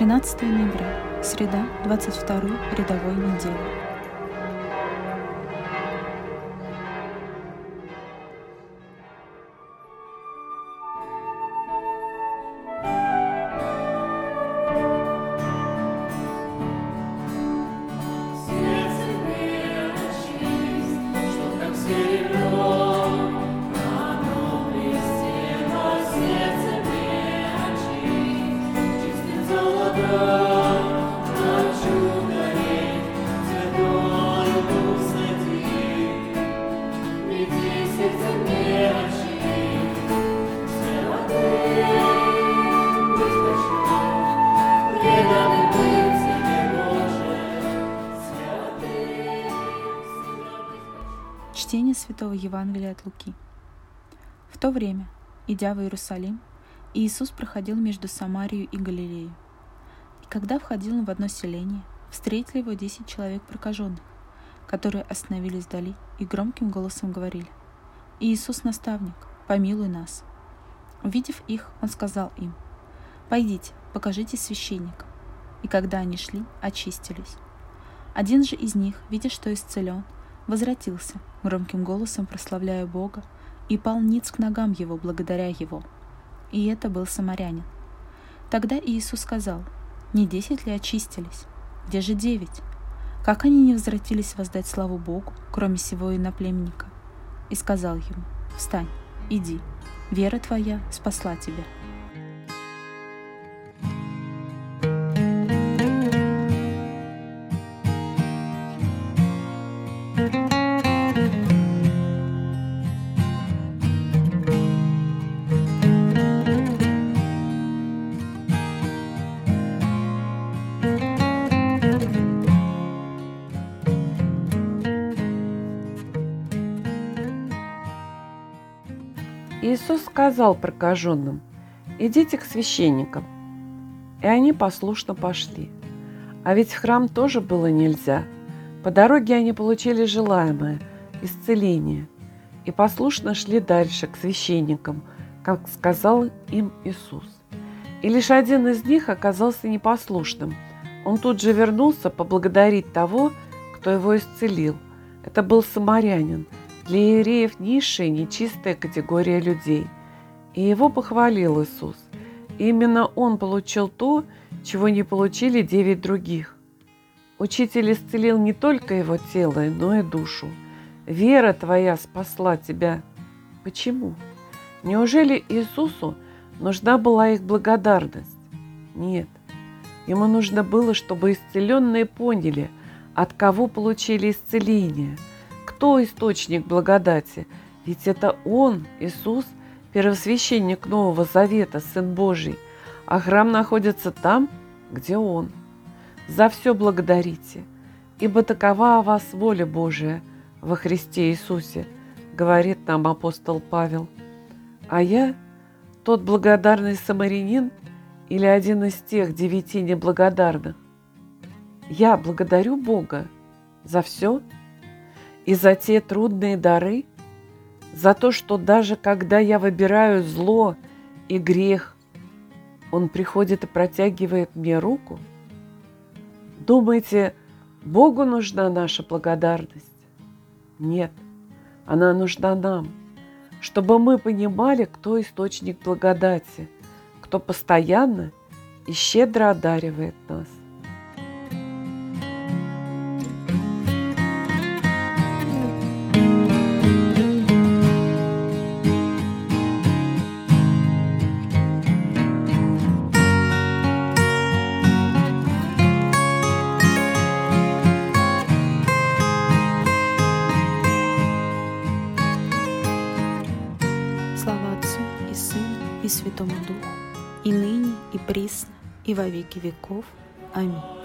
13 ноября, среда, 22 рядовой недели. Чтение Святого Евангелия от Луки. В то время, идя в Иерусалим, Иисус проходил между Самарией и Галилеей. И когда входил он в одно селение, встретили его десять человек прокаженных, которые остановились вдали и громким голосом говорили «Иисус, наставник, помилуй нас». Увидев их, он сказал им «Пойдите, покажите священникам». И когда они шли, очистились. Один же из них, видя, что исцелен, возвратился, громким голосом прославляя Бога, и пал ниц к ногам его благодаря его. И это был самарянин. Тогда Иисус сказал, «Не десять ли очистились? Где же девять? Как они не возвратились воздать славу Богу, кроме сего иноплеменника?» И сказал ему, «Встань, иди, вера твоя спасла тебя». Иисус сказал прокаженным, идите к священникам. И они послушно пошли. А ведь в храм тоже было нельзя. По дороге они получили желаемое – исцеление. И послушно шли дальше к священникам, как сказал им Иисус. И лишь один из них оказался непослушным. Он тут же вернулся поблагодарить того, кто его исцелил. Это был самарянин – для иереев низшая нечистая категория людей. И его похвалил Иисус. Именно он получил то, чего не получили девять других. Учитель исцелил не только его тело, но и душу. Вера твоя спасла тебя. Почему? Неужели Иисусу нужна была их благодарность? Нет. Ему нужно было, чтобы исцеленные поняли, от кого получили исцеление – кто источник благодати? Ведь это Он, Иисус, первосвященник Нового Завета, Сын Божий, а храм находится там, где Он. За все благодарите, ибо такова о вас воля Божия во Христе Иисусе, говорит нам апостол Павел. А я, тот благодарный самарянин или один из тех девяти неблагодарных, я благодарю Бога за все, и за те трудные дары, за то, что даже когда я выбираю зло и грех, Он приходит и протягивает мне руку? Думаете, Богу нужна наша благодарность? Нет, она нужна нам, чтобы мы понимали, кто источник благодати, кто постоянно и щедро одаривает нас. Святому Духу, и ныне, и присно, и во веки веков. Аминь.